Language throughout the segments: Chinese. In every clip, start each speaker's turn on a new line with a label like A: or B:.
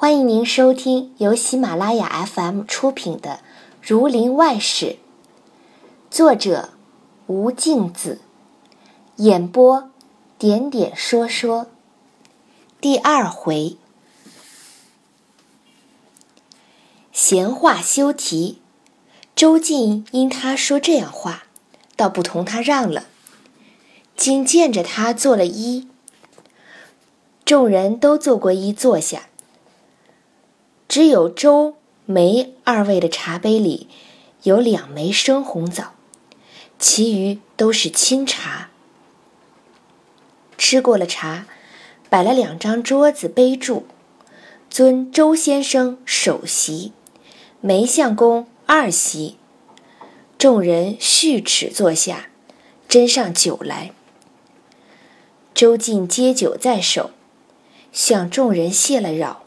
A: 欢迎您收听由喜马拉雅 FM 出品的《儒林外史》，作者吴敬梓，演播点点说说。第二回，闲话休题。周进因他说这样话，倒不同他让了，竟见着他做了揖。众人都做过揖，坐下。只有周梅二位的茶杯里有两枚生红枣，其余都是清茶。吃过了茶，摆了两张桌子杯柱，尊周先生首席，梅相公二席。众人续齿坐下，斟上酒来。周进接酒在手，向众人谢了扰。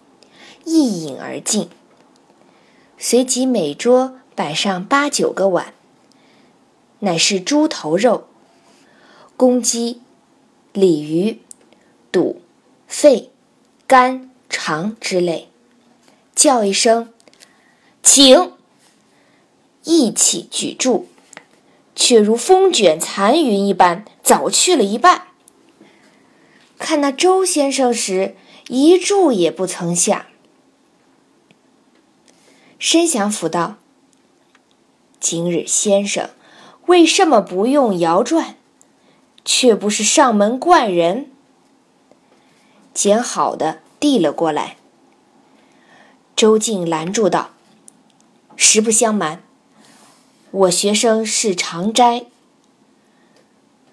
A: 一饮而尽，随即每桌摆上八九个碗，乃是猪头肉、公鸡、鲤鱼、肚、肺、肝、肠之类，叫一声“请”，一起举箸，却如风卷残云一般，早去了一半。看那周先生时，一箸也不曾下。申祥甫道：“今日先生为什么不用摇转？却不是上门怪人？”捡好的递了过来。周静拦住道：“实不相瞒，我学生是常斋。”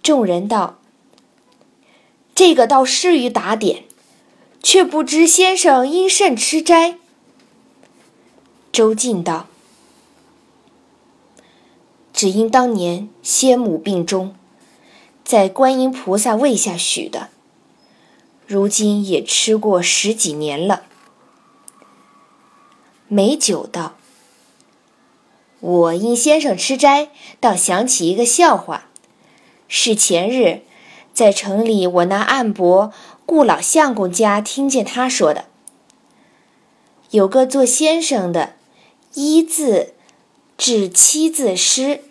A: 众人道：“这个倒适于打点，却不知先生因甚吃斋。”周进道：“只因当年先母病中，在观音菩萨位下许的，如今也吃过十几年了。”美酒道：“我因先生吃斋，倒想起一个笑话，是前日在城里我那暗伯顾老相公家听见他说的，有个做先生的。”一字至七字诗，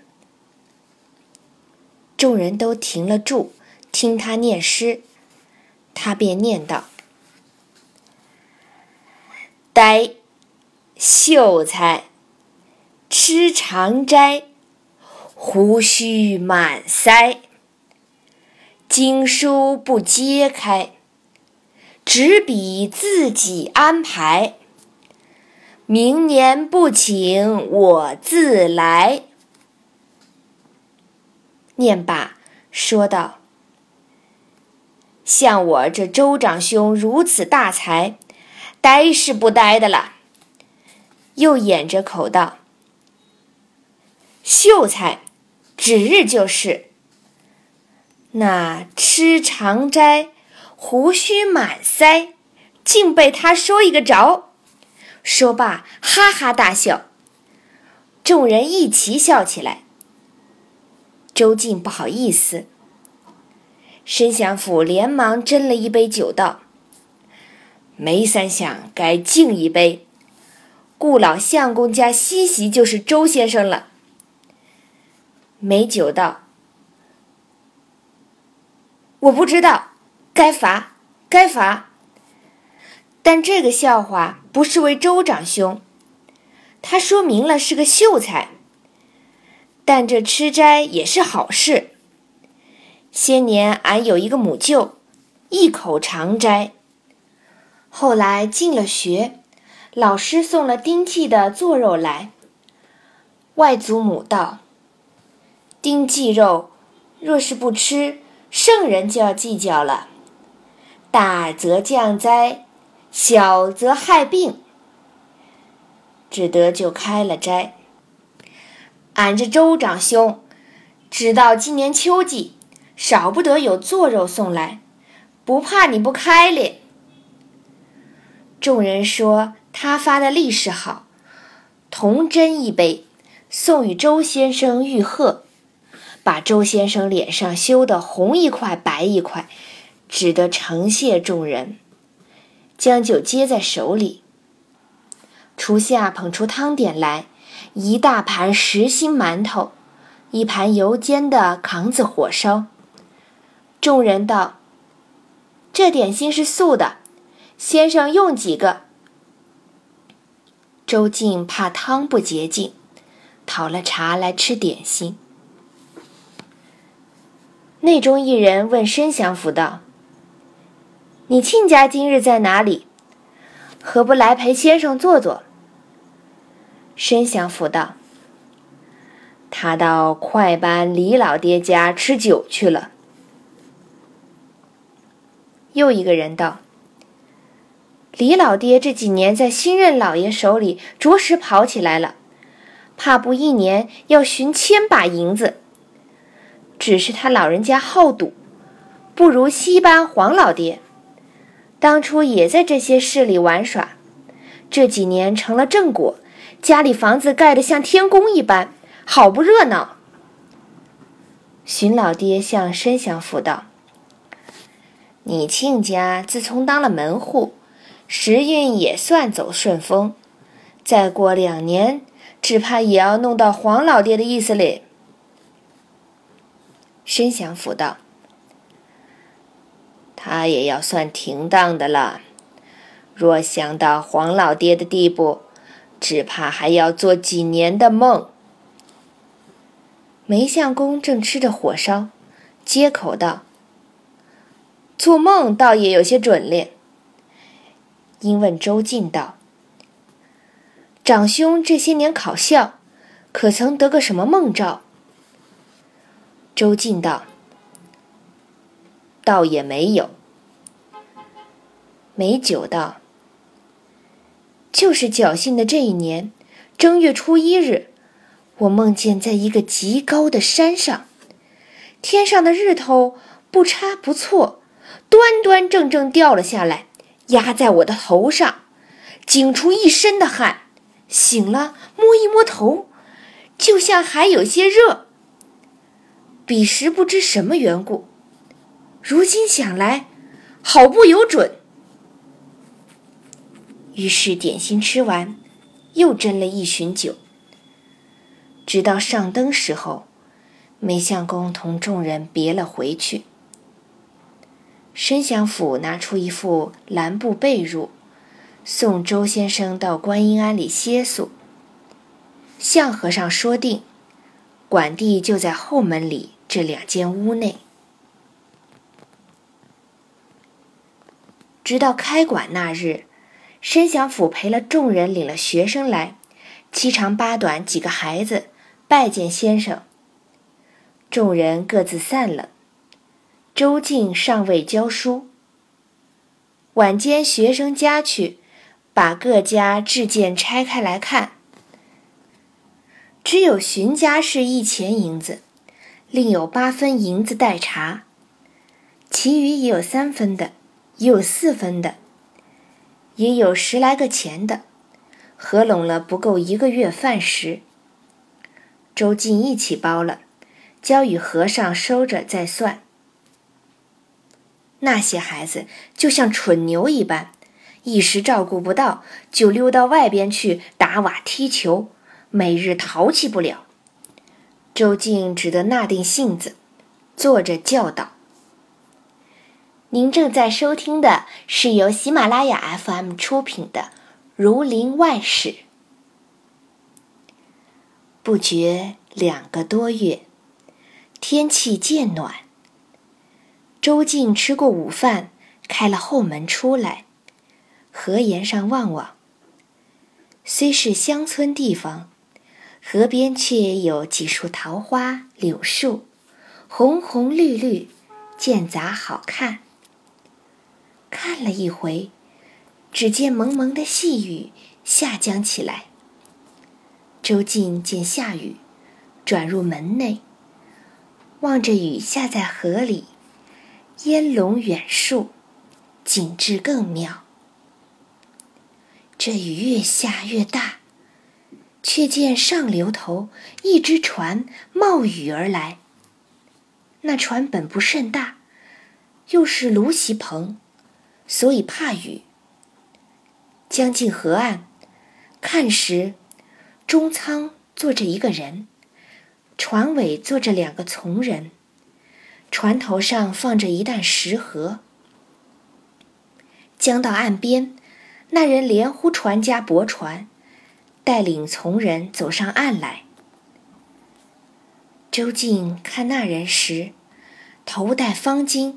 A: 众人都停了住，听他念诗。他便念道：“呆秀才吃长斋，胡须满腮，经书不揭开，只比自己安排。”明年不请我自来。念罢，说道：“像我这周长兄如此大才，呆是不呆的了。”又掩着口道：“秀才，指日就是。那吃长斋，胡须满腮，竟被他说一个着。”说罢，哈哈大笑，众人一齐笑起来。周进不好意思，申祥甫连忙斟了一杯酒，道：“梅三相该敬一杯，顾老相公家西席就是周先生了。”梅酒道：“我不知道，该罚，该罚。”但这个笑话不是为周长兄，他说明了是个秀才。但这吃斋也是好事。先年俺有一个母舅，一口长斋。后来进了学，老师送了丁记的做肉来。外祖母道：“丁记肉若是不吃，圣人就要计较了。大则降灾。”小则害病，只得就开了斋。俺这周长兄，知道今年秋季少不得有做肉送来，不怕你不开咧。众人说他发的利是好，同斟一杯，送与周先生玉贺，把周先生脸上羞得红一块白一块，只得承谢众人。将酒接在手里，厨下捧出汤点来，一大盘实心馒头，一盘油煎的扛子火烧。众人道：“这点心是素的，先生用几个？”周静怕汤不洁净，讨了茶来吃点心。内中一人问申祥福道：“你亲家今日在哪里？何不来陪先生坐坐？”申祥福道：“他到快班李老爹家吃酒去了。”又一个人道。李老爹这几年在新任老爷手里着实跑起来了，怕不一年要寻千把银子。只是他老人家好赌，不如西班黄老爹，当初也在这些市里玩耍，这几年成了正果，家里房子盖得像天宫一般，好不热闹。荀老爹向申祥福道：“你亲家自从当了门户。”时运也算走顺风，再过两年，只怕也要弄到黄老爹的意思里。申祥福道：“他也要算停当的了。若想到黄老爹的地步，只怕还要做几年的梦。”梅相公正吃着火烧，接口道：“做梦倒也有些准练。”因问周进道：“长兄这些年考校，可曾得个什么梦兆？”周进道：“倒也没有。”美酒道：“就是侥幸的这一年正月初一日，我梦见在一个极高的山上，天上的日头不差不错，端端正正掉了下来。”压在我的头上，惊出一身的汗。醒了，摸一摸头，就像还有些热。彼时不知什么缘故，如今想来，好不有准。于是点心吃完，又斟了一巡酒。直到上灯时候，梅相公同众人别了回去。申祥府拿出一副蓝布被褥，送周先生到观音庵里歇宿。向和尚说定，管地就在后门里这两间屋内。直到开馆那日，申祥府陪了众人领了学生来，七长八短几个孩子拜见先生。众人各自散了。周静尚未教书。晚间学生家去，把各家制件拆开来看，只有荀家是一钱银子，另有八分银子代茶，其余也有三分的，也有四分的，也有十来个钱的，合拢了不够一个月饭食。周静一起包了，交与和尚收着再算。那些孩子就像蠢牛一般，一时照顾不到，就溜到外边去打瓦踢球，每日淘气不了。周静只得纳定性子，坐着教导。您正在收听的是由喜马拉雅 FM 出品的《儒林外史》。不觉两个多月，天气渐暖。周静吃过午饭，开了后门出来，河沿上望望。虽是乡村地方，河边却有几树桃花、柳树，红红绿绿，见杂好看。看了一回，只见蒙蒙的细雨下将起来。周静见下雨，转入门内，望着雨下在河里。烟笼远树，景致更妙。这雨越下越大，却见上流头一只船冒雨而来。那船本不甚大，又是芦席棚，所以怕雨。将近河岸，看时，中舱坐着一个人，船尾坐着两个从人，船头上放着一担食盒。将到岸边，那人连呼船家泊船，带领从人走上岸来。周进看那人时，头戴方巾，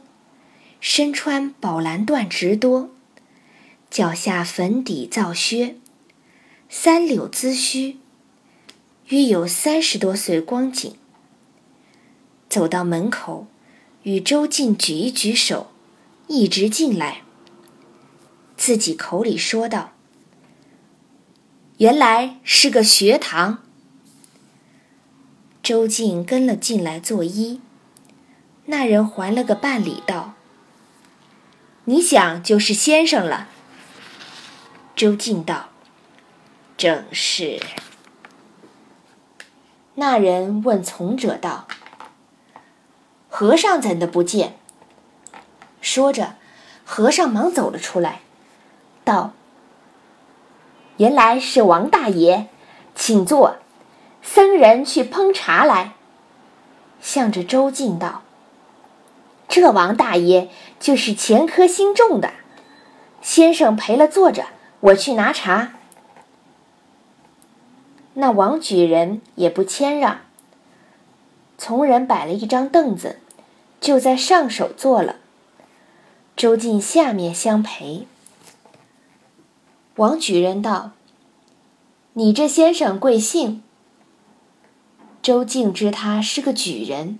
A: 身穿宝蓝缎直多，脚下粉底皂靴。三绺髭须，约有三十多岁光景。走到门口，与周静举一举手，一直进来。自己口里说道：“原来是个学堂。”周静跟了进来作揖。那人还了个半礼，道：“你想就是先生了。”周静道。正是。那人问从者道：“和尚怎的不见？”说着，和尚忙走了出来，道：“原来是王大爷，请坐。僧人去烹茶来。”向着周进道：“这王大爷就是前科心种的，先生陪了坐着，我去拿茶。”那王举人也不谦让，从人摆了一张凳子，就在上首坐了。周进下面相陪。王举人道：“你这先生贵姓？”周静知他是个举人，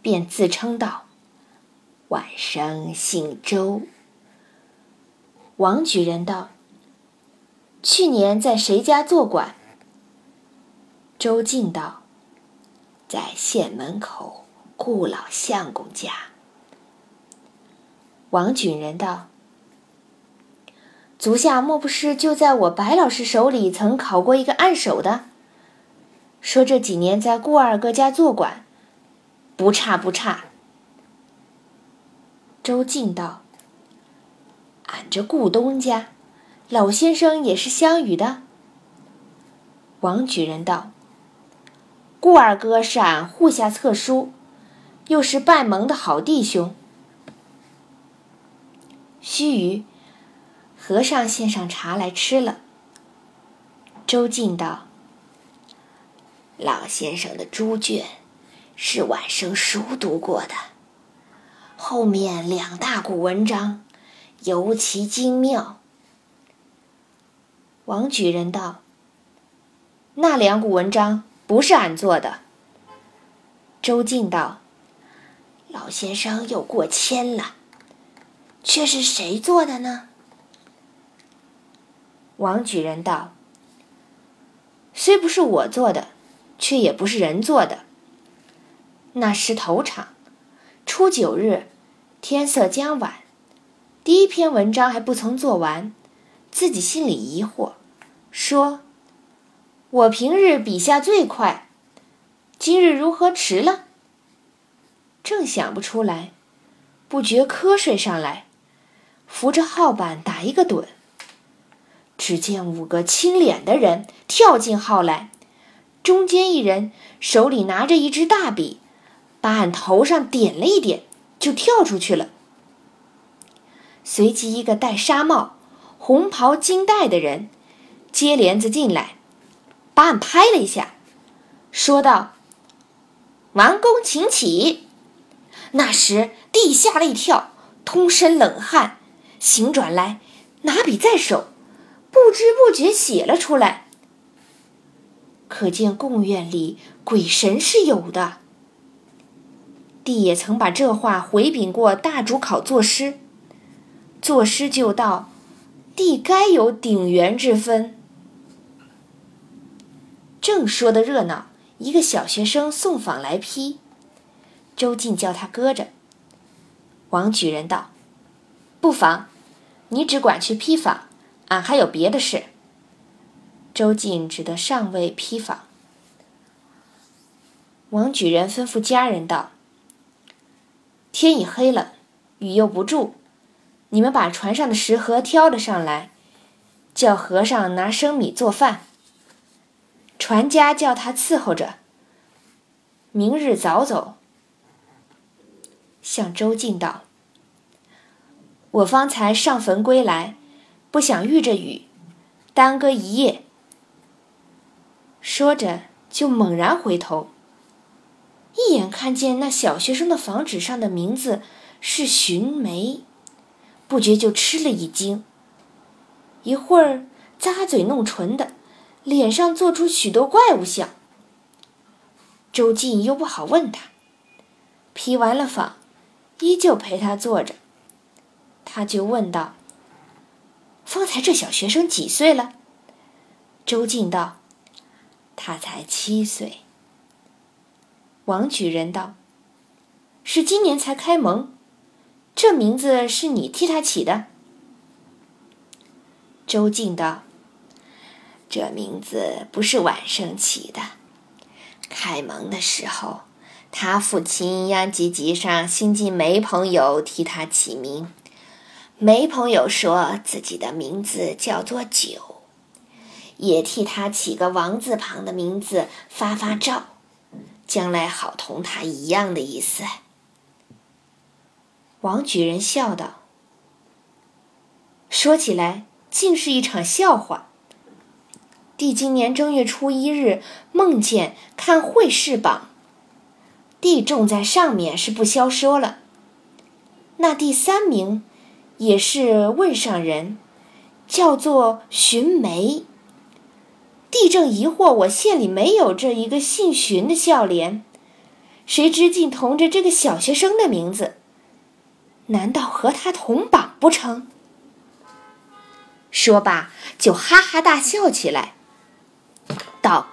A: 便自称道：“晚生姓周。”王举人道：“去年在谁家做馆？”周进道：“在县门口顾老相公家。”王举人道：“足下莫不是就在我白老师手里曾考过一个按手的？说这几年在顾二哥家做馆，不差不差。”周进道：“俺这顾东家老先生也是乡语的。”王举人道。顾二哥是俺户下册书，又是拜盟的好弟兄。须臾，和尚献上茶来吃了。周进道：“老先生的猪卷是晚生熟读过的，后面两大股文章尤其精妙。”王举人道：“那两股文章。”不是俺做的。周进道：“老先生又过谦了，却是谁做的呢？”王举人道：“虽不是我做的，却也不是人做的。那时头场，初九日，天色将晚，第一篇文章还不曾做完，自己心里疑惑，说。”我平日笔下最快，今日如何迟了？正想不出来，不觉瞌睡上来，扶着号板打一个盹。只见五个青脸的人跳进号来，中间一人手里拿着一支大笔，把俺头上点了一点，就跳出去了。随即一个戴纱帽、红袍金带的人接帘子进来。把俺拍了一下，说道：“王公，请起。”那时地吓了一跳，通身冷汗，醒转来，拿笔在手，不知不觉写了出来。可见贡院里鬼神是有的。帝也曾把这话回禀过大主考作诗，作诗就道：“帝该有鼎元之分。”正说的热闹，一个小学生送访来批，周进叫他搁着。王举人道：“不妨，你只管去批访，俺还有别的事。”周进只得上位批访。王举人吩咐家人道：“天已黑了，雨又不住，你们把船上的食盒挑了上来，叫和尚拿生米做饭。船家叫他伺候着，明日早走。向周进道：“我方才上坟归来，不想遇着雨，耽搁一夜。”说着，就猛然回头，一眼看见那小学生的房纸上的名字是寻梅，不觉就吃了一惊。一会儿，咂嘴弄唇的。脸上做出许多怪物相，周进又不好问他。批完了访，依旧陪他坐着。他就问道：“方才这小学生几岁了？”周进道：“他才七岁。”王举人道：“是今年才开蒙，这名字是你替他起的？”周进道。这名字不是晚生起的。开蒙的时候，他父亲央吉吉上新进没朋友替他起名，没朋友说自己的名字叫做九，也替他起个王字旁的名字发发照，将来好同他一样的意思。王举人笑道：“说起来，竟是一场笑话。”帝今年正月初一日梦见看会试榜，帝中在上面是不消说了。那第三名也是问上人，叫做寻梅。弟正疑惑，我县里没有这一个姓荀的孝廉，谁知竟同着这个小学生的名字，难道和他同榜不成？说罢就哈哈大笑起来。道：“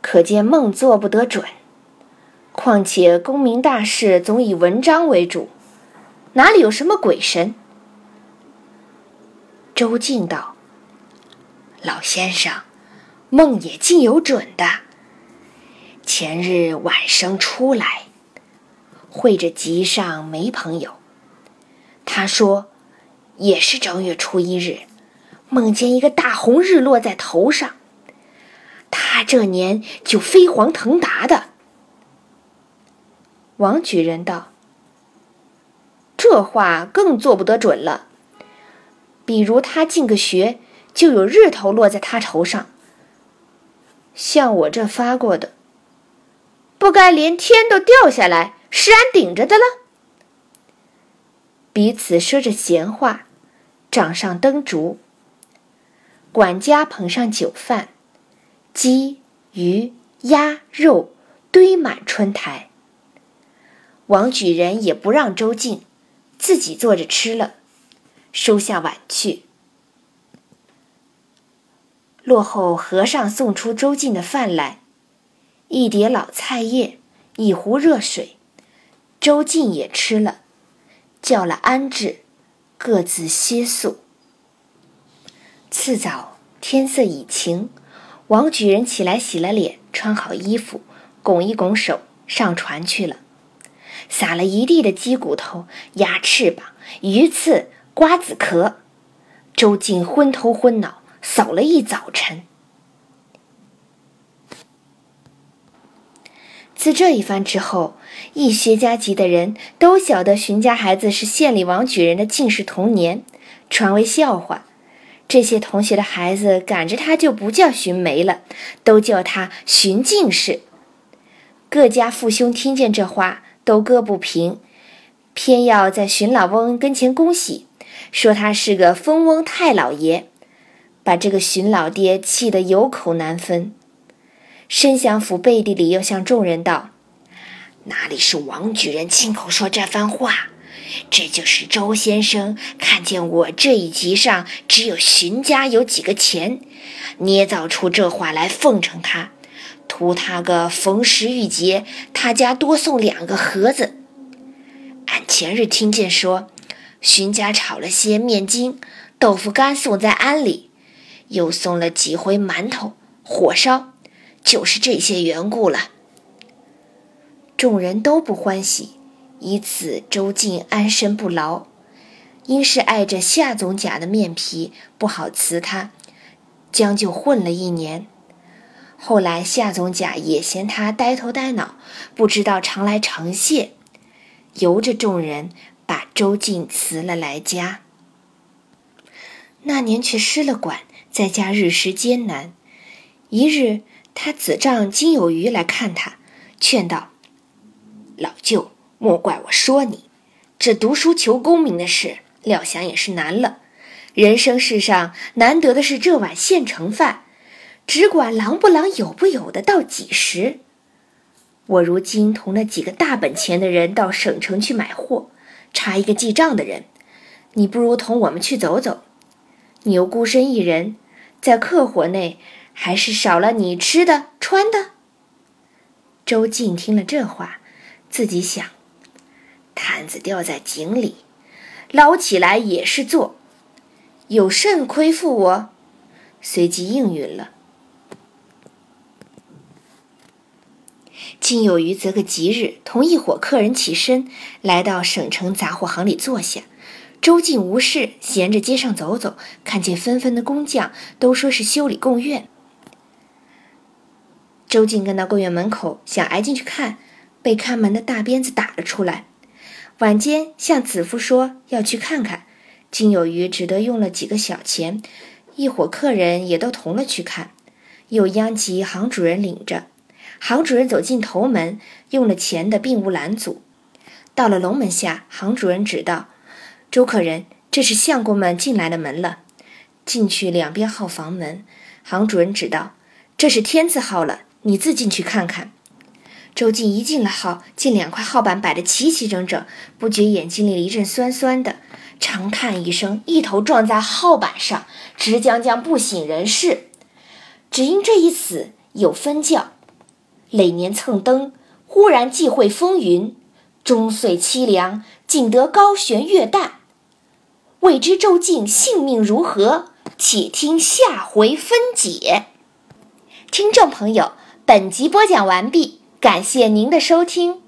A: 可见梦做不得准。况且功名大事总以文章为主，哪里有什么鬼神？”周静道：“老先生，梦也尽有准的。前日晚生出来，会着集上没朋友。他说，也是正月初一日。”梦见一个大红日落在头上，他这年就飞黄腾达的。王举人道：“这话更做不得准了。比如他进个学，就有日头落在他头上。像我这发过的，不该连天都掉下来，是俺顶着的了。”彼此说着闲话，掌上灯烛。管家捧上酒饭，鸡、鱼、鸭肉堆满春台。王举人也不让周进，自己坐着吃了，收下碗去。落后，和尚送出周进的饭来，一碟老菜叶，一壶热水，周进也吃了，叫了安置，各自歇宿。次早天色已晴，王举人起来洗了脸，穿好衣服，拱一拱手，上船去了。撒了一地的鸡骨头、鸭翅膀、鱼刺、瓜子壳，周进昏头昏脑，扫了一早晨。自这一番之后，一薛家集的人都晓得荀家孩子是县里王举人的进士同年，传为笑话。这些同学的孩子赶着他就不叫荀梅了，都叫他荀进士。各家父兄听见这话都搁不平，偏要在荀老翁跟前恭喜，说他是个疯翁太老爷，把这个荀老爹气得有口难分。申祥府背地里又向众人道：“哪里是王举人亲口说这番话？”这就是周先生看见我这一集上只有荀家有几个钱，捏造出这话来奉承他，图他个逢时遇节，他家多送两个盒子。俺前日听见说，荀家炒了些面筋、豆腐干送在庵里，又送了几回馒头、火烧，就是这些缘故了。众人都不欢喜。以此周进安身不牢，因是碍着夏总甲的面皮，不好辞他，将就混了一年。后来夏总甲也嫌他呆头呆脑，不知道常来常谢，由着众人把周进辞了来家。那年却失了管，在家日食艰难。一日，他子丈金有余来看他，劝道：“老舅，莫怪我说你，这读书求功名的事。”料想也是难了，人生世上难得的是这碗现成饭，只管狼不狼有不有的到几时？我如今同了几个大本钱的人到省城去买货，差一个记账的人，你不如同我们去走走。你又孤身一人，在客伙内还是少了你吃的穿的。周静听了这话，自己想：毯子掉在井里。捞起来也是做，有甚亏负我？随即应允了。竟有余择个吉日，同一伙客人起身，来到省城杂货行里坐下。周进无事，闲着街上走走，看见纷纷的工匠，都说是修理贡院。周进跟到贡院门口，想挨进去看，被看门的大鞭子打了出来。晚间向子夫说要去看看，金有余只得用了几个小钱，一伙客人也都同了去看，又央及行主人领着。行主人走进头门，用了钱的并无拦阻。到了龙门下，行主人指道：“周客人，这是相公们进来的门了。”进去两边号房门，行主人指道：“这是天字号了，你自进去看看。”周进一进了号，见两块号板摆得齐齐整整，不觉眼睛里一阵酸酸的，长叹一声，一头撞在号板上，直将将不省人事。只因这一死有分教：累年蹭灯，忽然际会风云；终岁凄凉，仅得高悬月旦。未知周进性命如何？且听下回分解。听众朋友，本集播讲完毕。感谢您的收听。